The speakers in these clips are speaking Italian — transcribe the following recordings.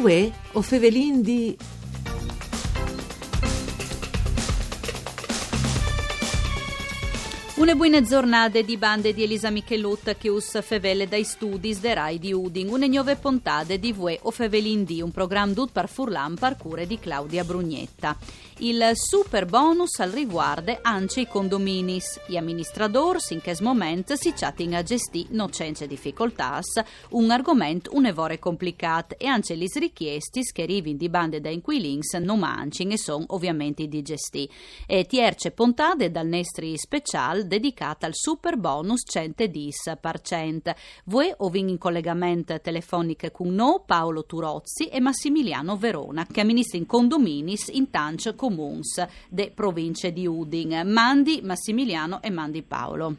Uè, o fevelin di... Une buone giornate di bande di Elisa Michelut che us fevele dai studi de Rai di Uding, une nuove puntate di Vue o Fevelin di, un programma dut par Furlan par cure di Claudia Brugnetta. Il super bonus al riguardo anche i condominis. Gli amministradors in questo momento si chatting a gestire no senza difficoltà, un argomento un'evore complicato e anche le richiesti che arrivano di bande da inquilins non mancing e sono ovviamente di gestire. E tierce puntate dal nestri special dedicata al super bonus 110%. Voi ovin in collegamento telefonico con noi Paolo Turozzi e Massimiliano Verona che amministra in condominis in tancio con comuns de province di Udin. Mandi Massimiliano e Mandi Paolo.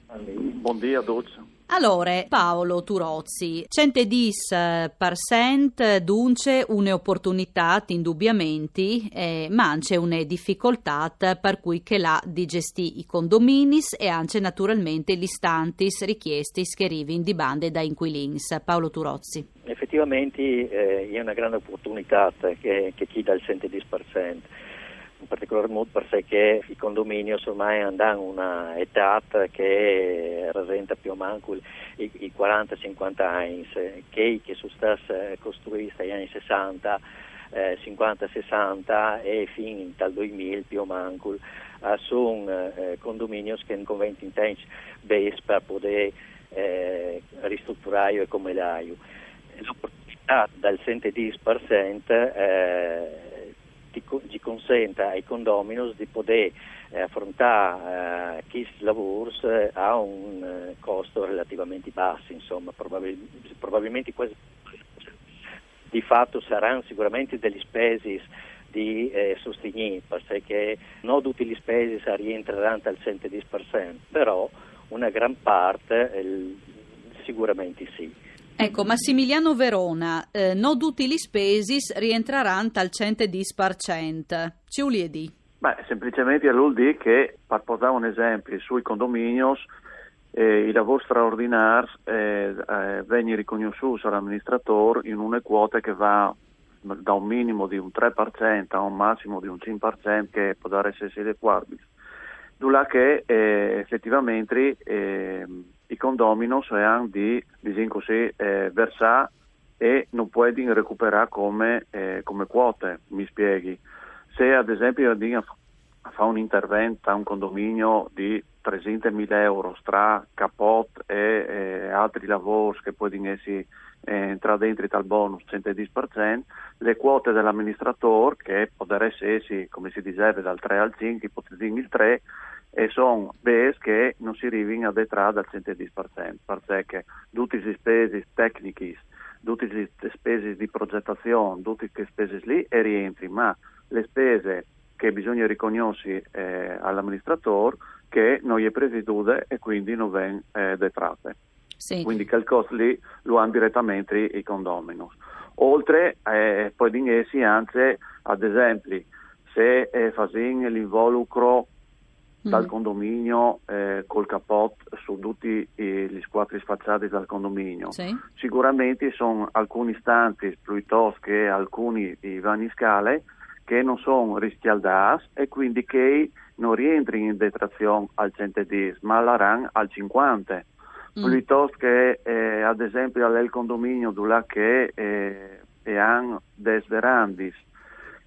Buongiorno a tutti. Allora, Paolo Turozzi, 110% dunque un'opportunità indubbiamente, eh, ma anche una difficoltà per cui che la di gestire i condominis e anche naturalmente gli istantis richiesti che arrivino di bande da inquilins. Paolo Turozzi. Effettivamente eh, è una grande opportunità che, che chi dà il 110% in particolar modo perché i condomini ormai hanno una età che rappresenta più o meno i, i 40-50 anni, che, che sono stati costruiti negli anni 60, eh, 50-60 e fino al 2000 più o meno, eh, sono eh, condomini che non convengono in tempi per poter eh, ristrutturare come l'aio. L'opportunità dal 110% ti consenta ai condominos di poter eh, affrontare eh, chi lavora eh, a un eh, costo relativamente basso, insomma, probabil, probabilmente quasi, di fatto saranno sicuramente degli spesi di eh, sostegno, perché non tutti gli spesi rientreranno al 110%, però una gran parte eh, sicuramente sì. Ecco, Massimiliano Verona, eh, non tutti gli spesi rientreranno al 110%. Ci vuoi dire? Beh, semplicemente vuol dire che, per portare un esempio, sui condomini eh, i lavori straordinari eh, eh, vengono riconosciuti all'amministratore in una quota che va da un minimo di un 3% a un massimo di un 5% che può essere adeguabile. Dula che eh, effettivamente eh, i condomini hanno di, diciamo così, eh, versare e non puoi recuperare come, eh, come, quote, mi spieghi. Se ad esempio fa un intervento a un condominio di 300.000 euro tra capot e eh, altri lavori che poi essi eh, entrare dentro il bonus 110%, le quote dell'amministratore che potrebbero essere, come si diceva, dal 3 al 5, ipotizziamo il 3, e sono bes che non si arrivano a detrarre al 110%, perché tutte le spese tecniche, tutte le spese di progettazione, tutte le spese lì e rientri, ma le spese che bisogna riconoscere eh, all'amministratore che non è previste e quindi non vengono eh, detratte. Sì. Quindi il costo lì lo hanno direttamente i condominos. Oltre, eh, poi di essi anche, ad esempio, se eh, l'involucro dal mm. condominio eh, col capot su tutti gli squadri sfacciati dal condominio. Sì. Sicuramente sono alcuni istanti piuttosto che alcuni di vani scale che non sono rischialdati e quindi che non rientrano in detrazione al 110 ma la RAN al 50 mm. piuttosto che eh, ad esempio al condominio dove che eh, hanno des verandis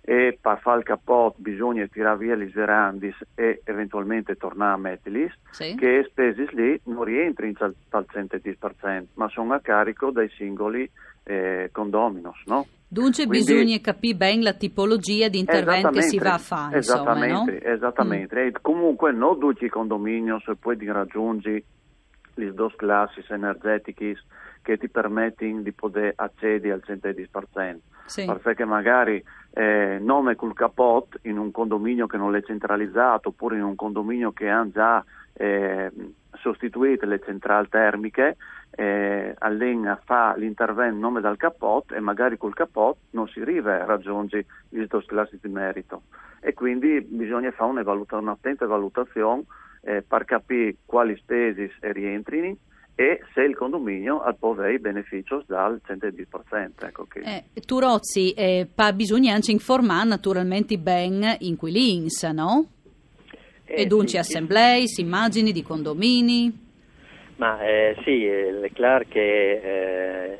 e per fare il capot bisogna tirare via gli sverandis e eventualmente tornare a metterli, sì. che spese lì non rientrano al 110%, ma sono a carico dei singoli eh, condominos, no? Dunque Quindi, bisogna capire bene la tipologia di intervento che si va a fare. Esattamente, insomma, no? esattamente. Mm. E comunque non tutti i condomini se poi raggiungi le due classi energetiche che ti permettono di poter accedere al 110%. Sì. Perché magari eh, nome col capot in un condominio che non è centralizzato oppure in un condominio che ha già eh, sostituito le centrali termiche, eh, allena fa l'intervento nome dal capot e magari col capot non si arriva a raggiungere i due classi di merito. E quindi bisogna fare un'attenta valutazione eh, per capire quali spese rientrino e se il condominio ha poi i benefici dal 110%. Ecco che... eh, Turozzi, eh, bisogna anche informare naturalmente ben inquilins, no? Eh, e dunque sì, assemblee, sì. immagini di condomini? Ma eh, sì, è chiaro che eh,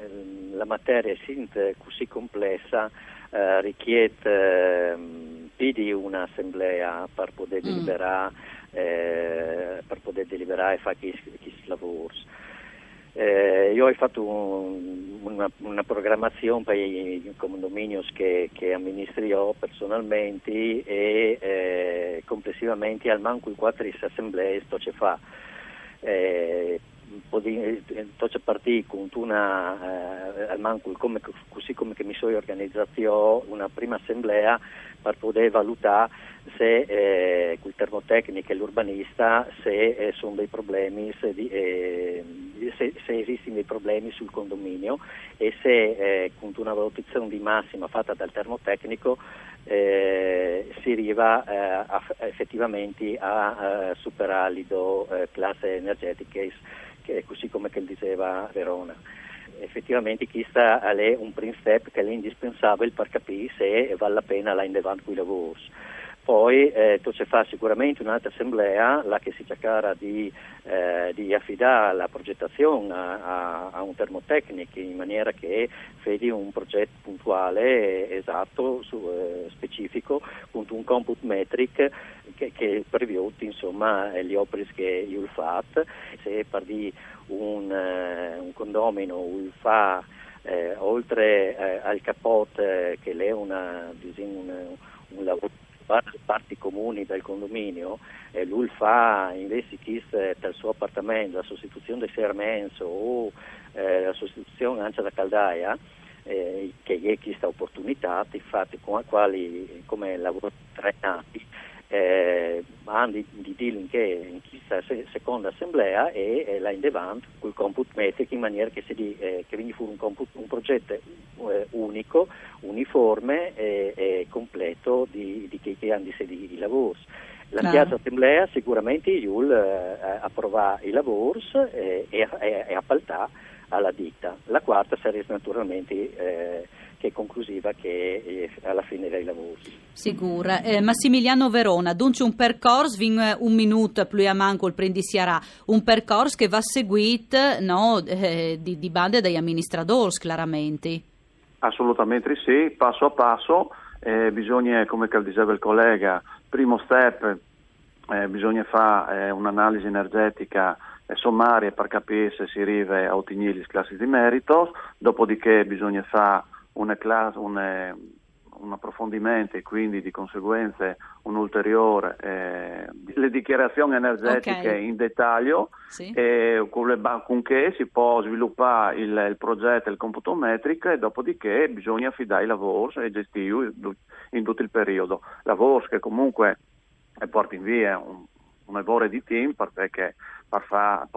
la materia è così complessa eh, richiede ehm, più di un'assemblea per poter mm. deliberare, eh, per poter deliberare e fare questi lavori. Eh, io ho fatto un, una, una, programmazione per i condomini che, che amministro io personalmente e eh, complessivamente al manco i quattro assemblee sto ce fa. Eh, tocca partire con una, eh, manco come, così come mi sono organizzato una prima assemblea per poter valutare se eh, il termotecnico e l'urbanista se eh, sono dei problemi, se, eh, se, se, esistono dei problemi sul condominio e se eh, con una valutazione di massima fatta dal termotecnico eh, si arriva eh, a, effettivamente a, a superare le classe energetiche che così come diceva Verona. Effettivamente questo è un primo step che è indispensabile per capire se vale la pena la in davanti con i lavori. Poi eh, c'è fa sicuramente un'altra assemblea, la che si cercherà di, eh, di, affidare la progettazione a, a, un termotecnico in maniera che vedi un progetto puntuale, esatto, su, eh, specifico, con un comput metric che, che previuti insomma gli opere che il FAT, se per di un, uh, un condomino il fa eh, oltre eh, al capot eh, che è un, un lavoro le parti comuni del condominio e lui fa invece chi del suo appartamento la sostituzione del sermenso o eh, la sostituzione anche della caldaia eh, che è questa opportunità infatti con quali come lavoro trainati eh, hanno di, dealing che in questa seconda assemblea e, e la in davanti col comput metric in maniera che, si di, eh, che viene fuori un, comput, un progetto eh, unico, uniforme e, completo di, di che, che hanno di, di, di lavori. La claro. piazza assemblea sicuramente IUL eh, approva i lavori e, e, e appaltà alla ditta. La quarta sarebbe naturalmente eh, che è conclusiva che eh, alla fine dei lavori. Sicura. Eh, Massimiliano Verona, dunque un percorso, vin un minuto più a manco il prendisiarà, un percorso che va seguito no, eh, di, di bande dagli amministratori, chiaramente. Assolutamente sì, passo a passo, eh, bisogna, come diceva il collega, primo step, eh, bisogna fare eh, un'analisi energetica sommaria per capire se si arriva a ottenere le classi di merito, dopodiché bisogna fare una classe, una, un approfondimento e quindi di conseguenza un ulteriore eh, le dichiarazioni energetiche okay. in dettaglio sì. e con, le, con che si può sviluppare il, il progetto il computo metrico e dopodiché bisogna affidare i lavori e gestire in tutto il periodo lavori che comunque portano via un, un errore di team perché per fare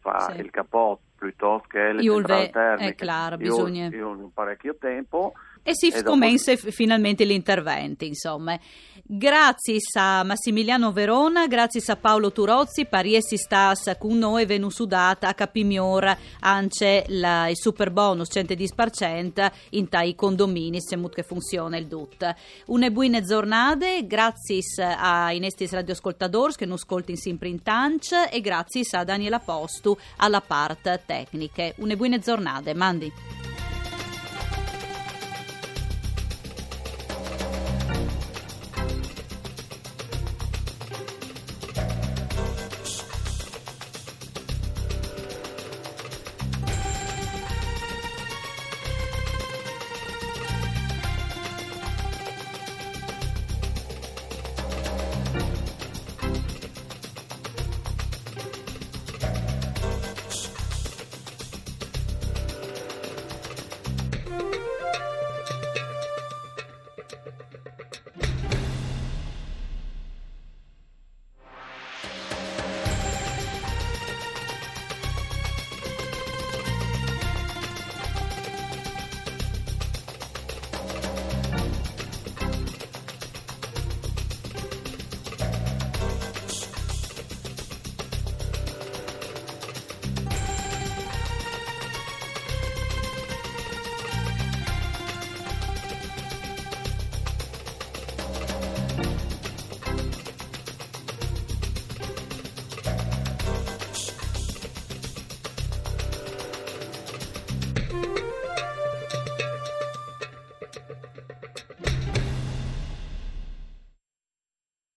fa sì. il capot piuttosto che le io centrali termiche. È chiaro, bisogna... Io, io un parecchio tempo e si e commensa dopo... finalmente l'intervento, insomma. Grazie a Massimiliano Verona, grazie a Paolo Turozzi, pariessi stas con noi venusudata a capimior anche la, il super bonus 110% in tai condomini, se che funziona il DUT. Une buone giornate, grazie ai nostri radioascoltatori che non ascoltano sempre in tanch e grazie a Daniela Postu alla parte tecnica. Une buone giornate, mandi.